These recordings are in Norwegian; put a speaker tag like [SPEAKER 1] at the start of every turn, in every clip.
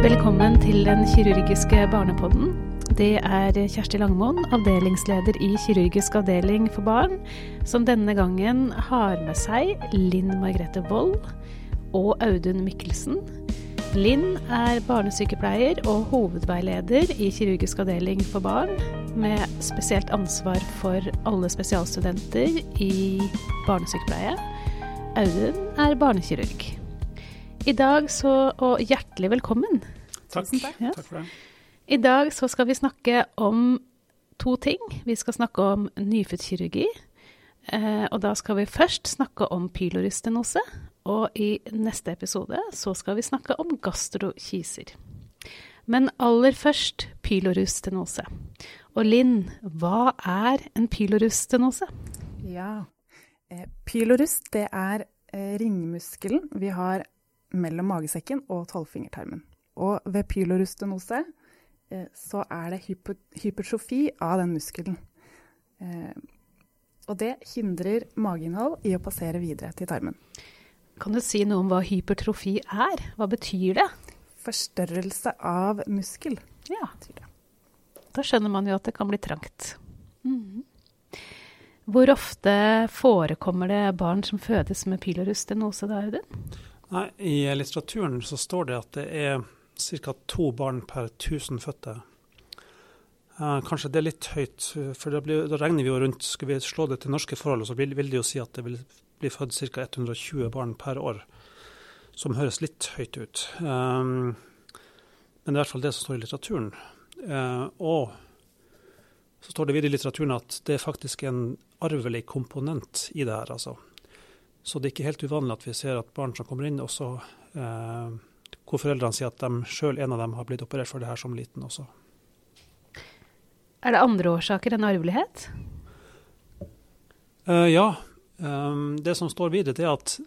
[SPEAKER 1] Velkommen til den kirurgiske barnepodden. Det er Kjersti Langmoen, avdelingsleder i kirurgisk avdeling for barn, som denne gangen har med seg Linn Margrethe Wold og Audun Mikkelsen. Linn er barnesykepleier og hovedveileder i kirurgisk avdeling for barn, med spesielt ansvar for alle spesialstudenter i barnesykepleie. Audun er barnekirurg. I dag så, og hjertelig velkommen.
[SPEAKER 2] Takk.
[SPEAKER 1] Tusen takk. Ja.
[SPEAKER 2] Takk for det.
[SPEAKER 1] I dag så skal vi snakke om to ting. Vi skal snakke om nyfødtkirurgi. Eh, og da skal vi først snakke om pylorystenose. Og i neste episode så skal vi snakke om gastrokiser. Men aller først pylorustenose. Og Linn, hva er en pylorustenose?
[SPEAKER 3] Ja. Eh, pylorus, det er eh, ringmuskelen vi har mellom magesekken og tolvfingertarmen. Og ved pylorustenose eh, så er det hypo hypertrofi av den muskelen. Eh, og det hindrer mageinnhold i å passere videre til tarmen.
[SPEAKER 1] Kan du si noe om hva hypertrofi er? Hva betyr det?
[SPEAKER 3] Forstørrelse av muskel.
[SPEAKER 1] Ja,
[SPEAKER 3] betyr det.
[SPEAKER 1] da skjønner man jo at det kan bli trangt. Mhm. Hvor ofte forekommer det barn som fødes med pylorustenose, da, Audun?
[SPEAKER 2] Nei, I litteraturen så står det at det er ca. to barn per 1000 fødte. Eh, kanskje det er litt høyt, for da, blir, da regner vi jo rundt Skal vi slå det til norske forhold, så vil, vil det jo si at det vil bli født ca. 120 barn per år. Som høres litt høyt ut. Um, men det er i hvert fall det som står i litteraturen. Uh, og så står det videre i litteraturen at det er faktisk en arvelig komponent i det her, altså. Så det er ikke helt uvanlig at vi ser at barn som kommer inn, også eh, hvor foreldrene sier at de sjøl, en av dem, har blitt operert for det her som liten også.
[SPEAKER 1] Er det andre årsaker enn arvelighet?
[SPEAKER 2] Eh, ja. Eh, det som står videre, det er at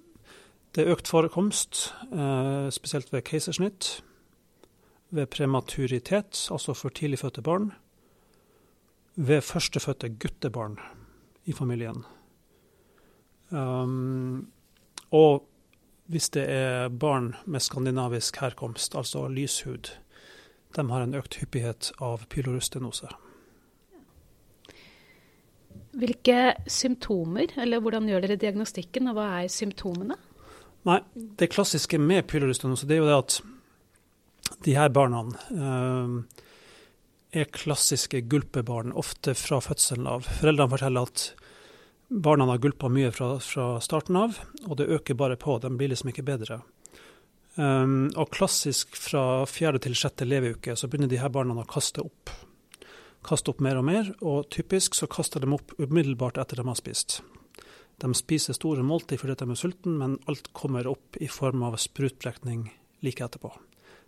[SPEAKER 2] det er økt forekomst, eh, spesielt ved keisersnitt, ved prematuritet, altså for tidligfødte barn, ved førstefødte guttebarn i familien. Um, og hvis det er barn med skandinavisk herkomst, altså lyshud, de har en økt hyppighet av pylorustenose.
[SPEAKER 1] Hvilke symptomer, eller hvordan gjør dere diagnostikken, og hva er symptomene?
[SPEAKER 2] Nei, det klassiske med pylorustenose det er jo det at de her barna eh, er klassiske gulpebarn, ofte fra fødselen av. Foreldrene forteller at barna har gulpa mye fra, fra, starten av, og det øker bare på. De blir liksom ikke bedre. Um, og klassisk fra fjerde til sjette leveuke så begynner de her barna å kaste opp. Kaste opp mer og mer, og typisk så kaster de opp umiddelbart etter de har spist. De spiser store måltid fordi de er sultne, men alt kommer opp i form av sprutbrekning like etterpå.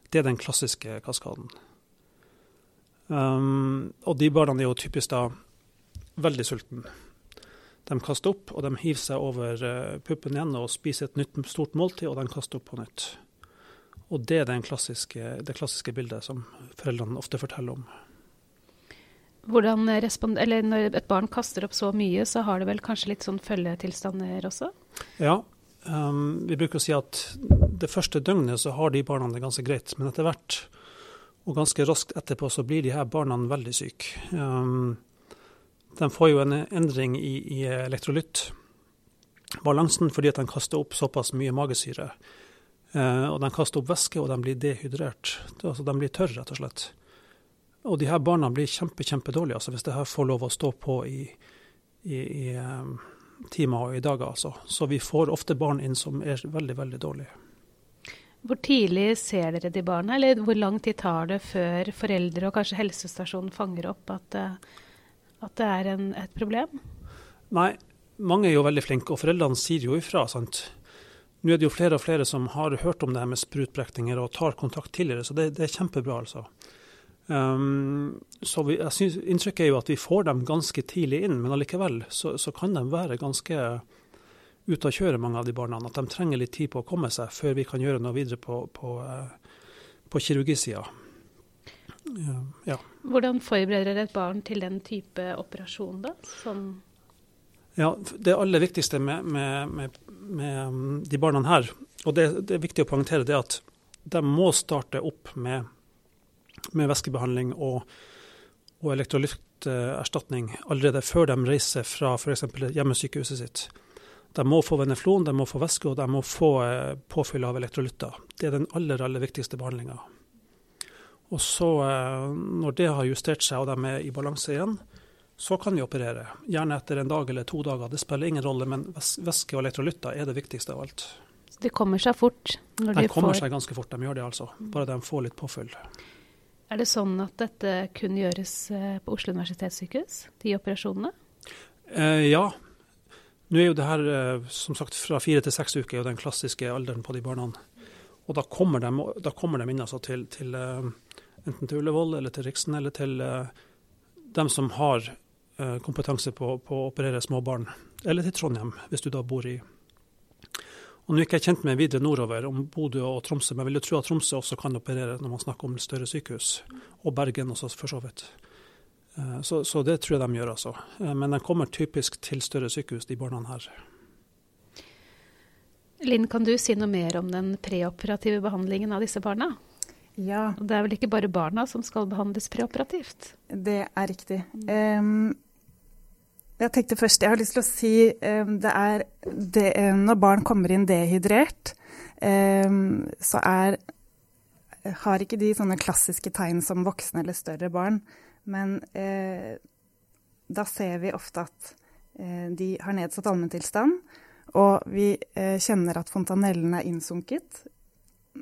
[SPEAKER 2] Det er den klassiske kaskaden. Um, og de barna er jo typisk da veldig sultne. De kaster opp, og de hiver seg over uh, puppen igjen og spiser et nytt stort måltid, og de kaster opp på nytt. Og det er klassiske, det klassiske bildet som foreldrene ofte forteller om.
[SPEAKER 1] Hvordan eller Når et barn kaster opp så mye, så har det vel kanskje litt sånn følgetilstander også?
[SPEAKER 2] Ja, um, vi bruker å si at det første døgnet så har de barna det ganske greit, men etter hvert og ganske raskt etterpå så blir de her barna veldig syke. Um, de får jo en endring i, i elektrolyttbalansen fordi at de kaster opp såpass mye magesyre. Eh, og de kaster opp væske, og de blir dehydrert. Altså de blir tørre, rett og slett. Og de her barna blir kjempe, kjempedårlige altså, hvis det her får lov å stå på i, i, i um, timer og i dager. Altså. Så vi får ofte barn inn som er veldig, veldig dårlige.
[SPEAKER 1] Hvor tidlig ser dere de barna, eller hvor lang tid tar det før foreldre og kanskje helsestasjonen fanger opp at, at det er en, et problem?
[SPEAKER 2] Nei, mange er jo veldig flinke, og foreldrene sier jo ifra. sant? Nå er det jo flere og flere som har hørt om det her med sprutbrekninger og tar kontakt tidligere, så det, det er kjempebra, altså. Um, så vi, jeg synes, Inntrykket er jo at vi får dem ganske tidlig inn, men allikevel så, så kan de være ganske ute å kjøre, mange av de barna. At de trenger litt tid på å komme seg før vi kan gjøre noe videre på, på, på kirurgisida. Ja.
[SPEAKER 1] Hvordan forbereder dere et barn til den type operasjon, da? Som
[SPEAKER 2] ja, Det aller viktigste med, med, med, med de barna her, og det, det, er viktig å poengtere, det at de må starte opp med, med væskebehandling og, og elektrolytterstatning allerede før de reiser fra f.eks. hjemmesykehuset sitt. De må få veneflon, de må få væske og de må få eh, påfyll av elektrolytter. Det er den aller, aller viktigste behandlinga. Og så, eh, når det har justert seg og de er i balanse igjen, så kan vi operere. Gjerne etter en dag eller to dager. Det spiller ingen rolle, men væske og elektrolytter er det viktigste av alt.
[SPEAKER 1] Så De kommer seg fort?
[SPEAKER 2] Når de, de kommer får... seg ganske fort, de gjør det altså. Bare de får litt påfyll.
[SPEAKER 1] Er det sånn at dette kun gjøres eh, på Oslo universitetssykehus, de operasjonene?
[SPEAKER 2] Eh, ja, nå er jo det her eh, som sagt fra fire til seks uker er den klassiske alderen på de barna. Og da kommer de, da kommer de inn altså til, til, enten til Ullevål eller til Riksen eller til uh, dem som har uh, kompetanse på, på, å operere små barn. Eller til Trondheim, hvis du da bor i og Nå er ikke jeg kjent med videre nordover, om Bodø og Tromsø, men jeg vil jo tro at Tromsø også kan operere når man snakker om større sykehus. Og Bergen også, for så vidt. Eh, så, så, det tror jeg de gjør, altså. Eh, men de kommer typisk til større sykehus, de barna her.
[SPEAKER 1] Linn, kan du si noe mer om den preoperative behandlingen av disse barna?
[SPEAKER 3] Ja.
[SPEAKER 1] Det er vel ikke bare barna som skal behandles preoperativt?
[SPEAKER 3] Det er riktig. Um, jeg tenkte først, jeg har lyst til å si um, det er det, um, Når barn kommer inn dehydrert, så er har ikke de sånne klassiske tegn som voksne eller større barn. Men eh, da ser vi ofte at eh, de har nedsatt allmenntilstand, og vi eh, kjenner at fontanellen er innsunket.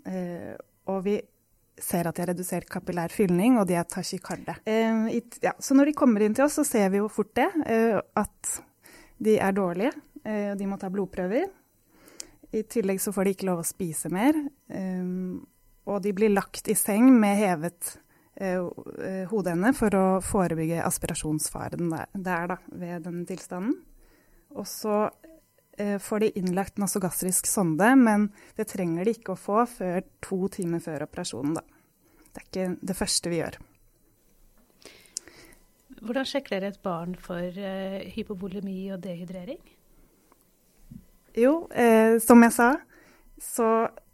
[SPEAKER 3] Eh, og vi ser at de har redusert kapillær fylning, og de er tachykarde. Eh, ja, så når de kommer inn til oss, så ser vi jo fort det, eh, at de er dårlige. de må ta blodprøver. I tillegg så får de ikke lov å spise mer. og de blir lagt i seng med hevet Eh, eh, hodeende for å forebygge aspirasjonsfaren der, der da, ved denne tilstanden. Og så eh, får de innlagt nasogastrisk sonde, men det trenger de ikke å få før to timer før operasjonen. Da. Det er ikke det første vi gjør.
[SPEAKER 1] Hvordan sjekker dere et barn for uh, hypovolemi og dehydrering?
[SPEAKER 3] Jo, eh, som jeg sa, så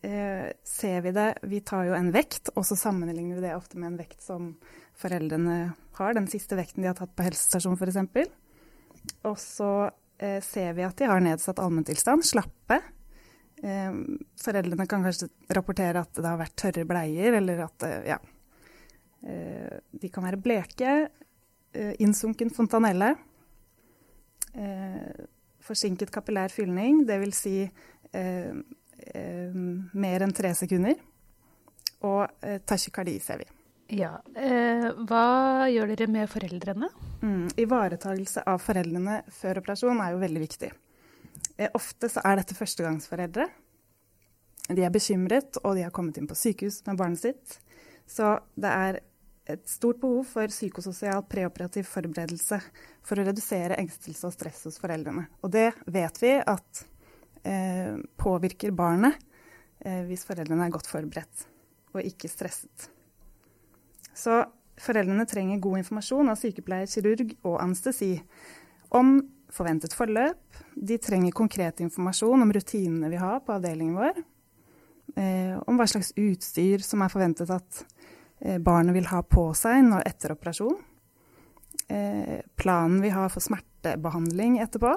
[SPEAKER 3] eh, ser vi det Vi tar jo en vekt, og så sammenligner vi det ofte med en vekt som foreldrene har, den siste vekten de har tatt på helsestasjon f.eks. Og så eh, ser vi at de har nedsatt allmenntilstand, slappe. Eh, foreldrene kan kanskje rapportere at det har vært tørre bleier, eller at eh, ja. Eh, de kan være bleke, eh, innsunken fontanelle. forsinket kapillær fylning, dvs. Si, eh, eh, mer enn tre sekunder. Og eh, tachykardi ser vi.
[SPEAKER 1] Ja. Eh, hva gjør dere med foreldrene?
[SPEAKER 3] Mm, ivaretagelse av foreldrene før operasjon er jo veldig viktig. Eh, ofte så er dette førstegangsforeldre. De er bekymret, og de har kommet inn på sykehus med barnet sitt. Så det er et stort behov for psykososial preoperativ forberedelse for å redusere engstelse og stress hos foreldrene. Og det vet vi at eh, påvirker barnet eh, hvis foreldrene er godt forberedt og ikke stresset. Så foreldrene trenger god informasjon av sykepleier, kirurg og anestesi om forventet forløp. De trenger konkret informasjon om rutinene vi har på avdelingen vår. Eh, om hva slags utstyr som er forventet at eh, barnet vil ha på seg når etter operasjon. Eh, planen vi har for smertebehandling etterpå.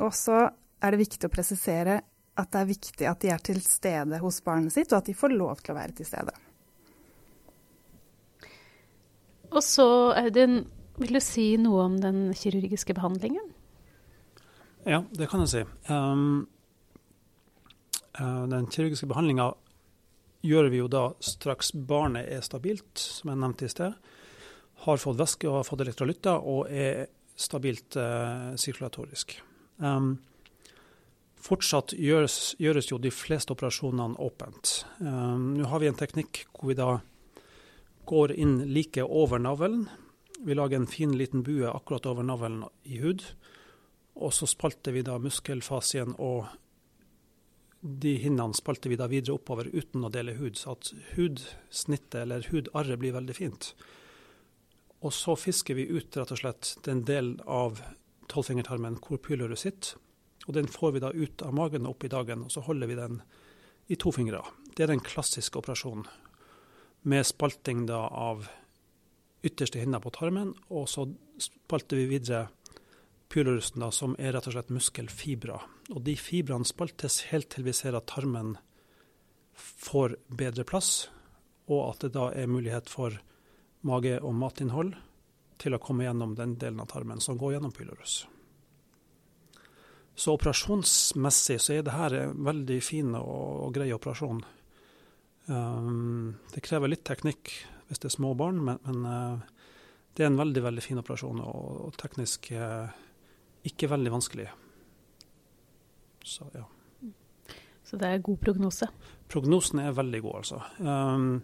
[SPEAKER 3] Og så er det viktig å presisere at det er viktig at de er til stede hos barnet sitt, og at de får lov til å være til stede.
[SPEAKER 1] Og så, Audun, vil du si noe om den kirurgiske behandlingen?
[SPEAKER 2] Ja, det kan jeg si. Um, uh, den kirurgiske behandlinga gjør vi jo da straks barnet er stabilt, som jeg nevnte i sted. Har fått væske og har fått elektrolytter og er stabilt uh, sirkulatorisk. Um, Fortsatt gjøres, gjøres, jo de fleste operasjonene åpent. Um, Nå har vi en teknikk hvor vi da går inn like over navlen. Vi lager en fin liten bue akkurat over navlen i hud. Og så spalter vi da muskelfasien og de hinnene spalter vi da videre oppover uten å dele hud, så at hudsnittet eller hudarret blir veldig fint. Og så fisker vi ut rett og slett den delen av tolvfingertarmen hvor pylorus sitter og Den får vi da ut av magen og opp i dagen, og så holder vi den i to fingre det er den klassiske operasjonen. Med spalting da av ytterste hinna på tarmen, og så spalter vi videre pylorusden, da, som er rett og slett muskelfibrer. Og de fibrene spaltes helt til vi ser at tarmen får bedre plass, og at det da er mulighet for mage- og matinnhold til å komme gjennom den delen av tarmen som går gjennom pylorus. Så operasjonsmessig så er det her en veldig fin og, og grei operasjon. Um, det krever litt teknikk hvis det er små barn, men, men uh, det er en veldig veldig fin operasjon og, og teknisk uh, ikke veldig vanskelig. Så ja.
[SPEAKER 1] Så det er god prognose?
[SPEAKER 2] Prognosen er veldig god, altså. Um,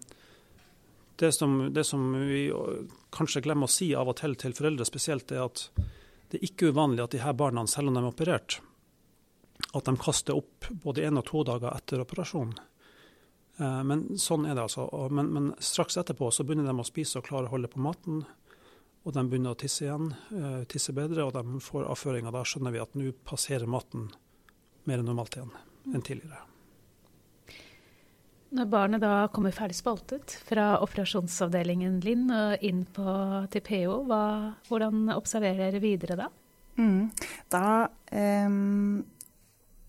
[SPEAKER 2] det, som, det som, vi kanskje glemmer å si av og til til foreldre spesielt, er at det er ikke uvanlig at de her barna, selv om de er operert, at de kaster opp både én og to dager etter operasjonen. Uh, men sånn er det altså. Men, men, straks etterpå så begynner de å spise og klare å holde på maten. Og de begynner å tisse igjen, uh, tisse bedre, og de får avføringa. Da skjønner vi at nå passerer maten mer enn normalt igjen enn tidligere.
[SPEAKER 1] Når barnet da kommer ferdig spaltet fra operasjonsavdelingen Linn og inn på, til PO, hva, hvordan observerer dere videre da?
[SPEAKER 3] Mm. Da eh,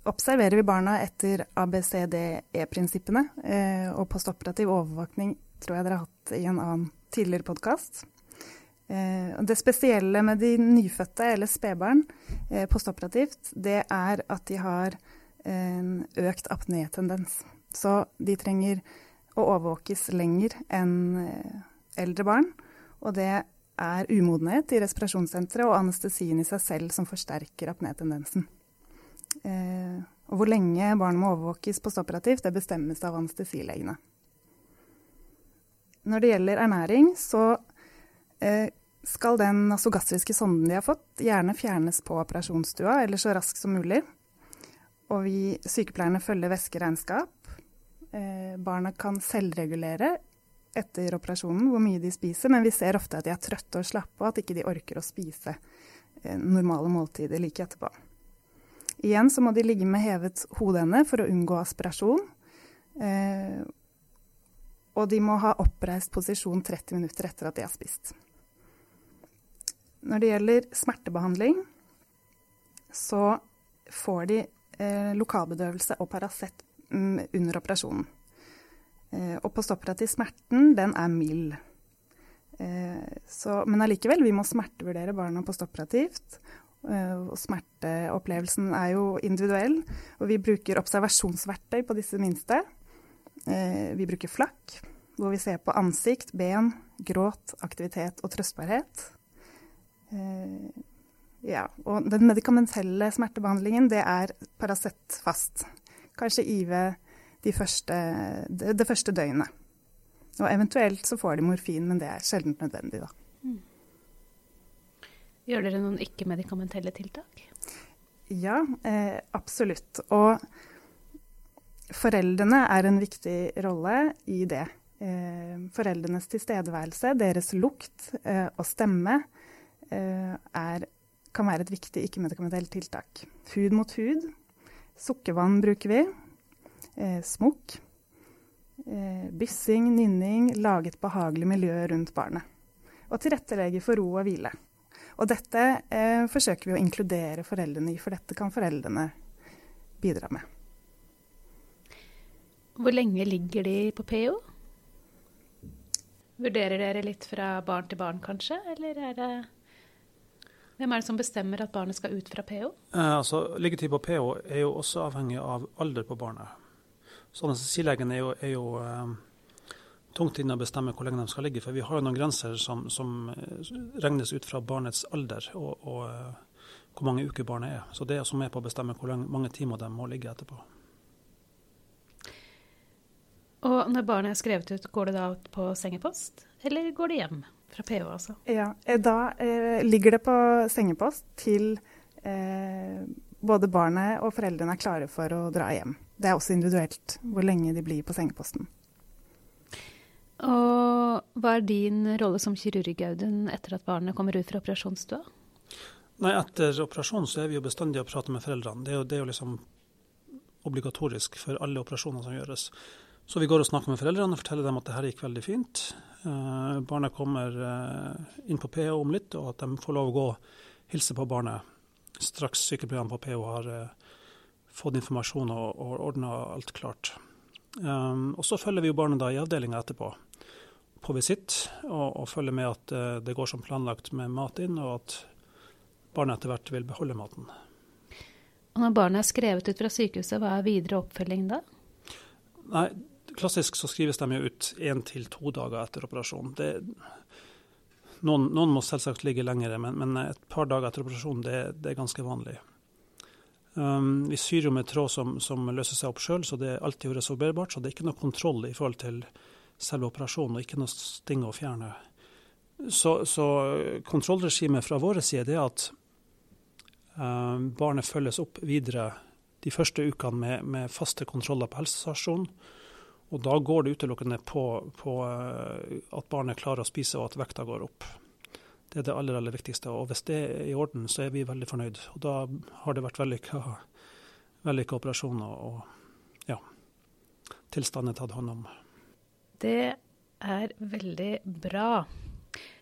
[SPEAKER 3] observerer vi barna etter ABCDE-prinsippene. Eh, og postoperativ overvåkning tror jeg dere har hatt i en annen tidligere podkast. Eh, det spesielle med de nyfødte eller spedbarn eh, postoperativt, det er at de har en økt apnétendens. Så de trenger å overvåkes lenger enn eldre barn. Og det er umodenhet i respirasjonssenteret og anestesien i seg selv som forsterker apnétendensen. Eh, og hvor lenge barn må overvåkes postoperativt, det bestemmes av anestesilegene. Når det gjelder ernæring, så eh, skal den nasogastriske sonden de har fått, gjerne fjernes på operasjonsstua, eller så raskt som mulig. Og vi sykepleierne følger væskeregnskap. Eh, barna kan selvregulere etter operasjonen hvor mye de spiser, men vi ser ofte at de er trøtte og slappe, og at ikke de orker å spise normale måltider like etterpå. Igjen så må de ligge med hevet hodeende for å unngå aspirasjon. Eh, og de må ha oppreist posisjon 30 minutter etter at de har spist. Når det gjelder smertebehandling, så får de eh, lokalbedøvelse og Paracet mm, under operasjonen. Eh, og postoperativ smerten, den er mild. Eh, så, men allikevel, vi må smertevurdere barna postoperativt. Eh, og smerteopplevelsen er jo individuell. Og vi bruker observasjonsverktøy på disse minste. Eh, vi bruker flakk, hvor vi ser på ansikt, ben, gråt, aktivitet og trøstbarhet. Eh, ja, og den medikamentelle smertebehandlingen, det er Paracet fast. Kanskje IV de første, det, første døgnet. Og eventuelt så får de morfin, men det er sjelden nødvendig, da.
[SPEAKER 1] Gjør dere noen ikke-medikamentelle tiltak?
[SPEAKER 3] Ja, eh, absolutt. Og foreldrene er en viktig rolle i det. Eh, foreldrenes tilstedeværelse, deres lukt eh, og stemme eh, er kan være et viktig ikke-medikamentelt tiltak. Hud mot hud. Sukkervann bruker vi. Eh, smokk. Eh, byssing, nynning, lage et behagelig miljø rundt barnet. Og tilrettelegge for ro og hvile. Og dette eh, forsøker vi å inkludere foreldrene i, for dette kan foreldrene bidra med.
[SPEAKER 1] Hvor lenge ligger de på PO? Vurderer dere litt fra barn til barn, kanskje, eller er det hvem er det som bestemmer at barnet skal ut fra PO?
[SPEAKER 2] Eh, altså, Liggetid på PO er jo også avhengig av alder på barnet. Så Anestesilegen er jo, er jo eh, tungt inne å bestemme hvor lenge de skal ligge. For vi har jo noen grenser som, som eh, regnes ut fra barnets alder og, og uh, hvor mange uker barnet er. Så det er også med på å bestemme hvor mange timer de må ligge etterpå.
[SPEAKER 1] Og når barnet er skrevet ut, går det da på sengepost, eller går det hjem? Fra PO, altså?
[SPEAKER 3] Ja, eh, da eh, ligger det på sengepost til eh, både barnet og foreldrene er klare for å dra hjem. Det er også individuelt hvor lenge de blir på sengeposten.
[SPEAKER 1] Og hva er din rolle som kirurg, Audun, etter at barnet kommer ut fra operasjonsstua?
[SPEAKER 2] Nei, Etter operasjonen så er vi jo bestandig å prate med foreldrene. Det er jo, det er jo liksom obligatorisk for alle operasjoner som gjøres. Så vi går og snakker med foreldrene og forteller dem at det her gikk veldig fint. Eh, barnet kommer eh, inn på PH om litt, og at de får lov å gå og hilse på barnet straks sykepleierne på PH har eh, fått informasjon og, og ordna alt klart. Um, og så følger vi jo barnet da i avdelinga etterpå, på visitt, og, og, følger med at det går som planlagt med mat inn, og at barnet etter hvert vil beholde maten.
[SPEAKER 1] Og Når barnet er skrevet ut fra sykehuset, hva er videre oppfølging da?
[SPEAKER 2] Nei, Klassisk så skrives de jo ut én til to dager etter operasjon. Det, noen, noen, må selvsagt ligge lengre, men, men, et par dager etter operasjon det, det er ganske vanlig. Um, vi syr jo med tråd som, som løser seg opp sjøl, så det er alltid resorberbart. Så det er ikke noe kontroll i forhold til selve operasjonen, og ikke noe sting å fjerne. Så, så kontrollregimet fra vår side er at um, barnet følges opp videre de første ukene med, med faste kontroller på helsestasjonen. Og da går det utelukkende på, på, eh, at barnet klarer å spise og at vekta går opp. Det er det aller, aller viktigste. Og hvis det er i orden, så er vi veldig fornøyd. Og da har det vært vellykka, vellykka operasjoner, og ja, tilstanden tatt hånd om.
[SPEAKER 1] Det er veldig bra.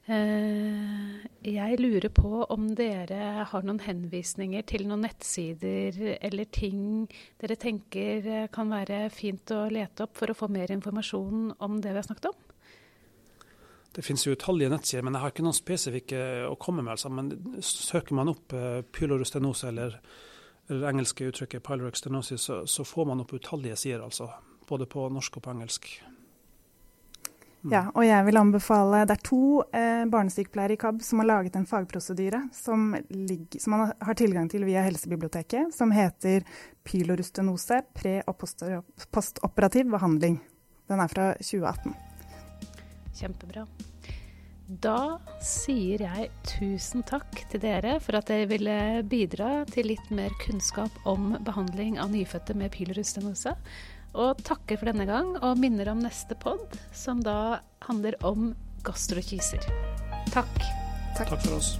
[SPEAKER 1] Eh, jeg lurer på om dere har noen henvisninger til noen nettsider eller ting dere tenker kan være fint å lete opp for å få mer informasjon om det vi har snakket om?
[SPEAKER 2] Det finnes jo utallige nettsider, men jeg har ikke noen spesifikke å komme med. Altså. Men søker man opp uh, pylorustenose eller, eller engelske uttrykket pylorustenose, så, så, får man opp utallige sider, altså. Både på norsk og på engelsk.
[SPEAKER 3] Ja, og jeg vil anbefale Det er to eh, barnesykepleiere i KAB som har laget en fagprosedyre som, ligger, som, man har tilgang til via Helsebiblioteket, som heter pylorustenose pre- og postoperativ behandling. Den er fra 2018.
[SPEAKER 1] Kjempebra. Da sier jeg tusen takk til dere for at dere ville bidra til litt mer kunnskap om behandling av nyfødte med pylorustenose. Og takker for denne gang, og minner om neste pod, som da handler om gastrokyser. Takk.
[SPEAKER 2] Takk, Takk for oss.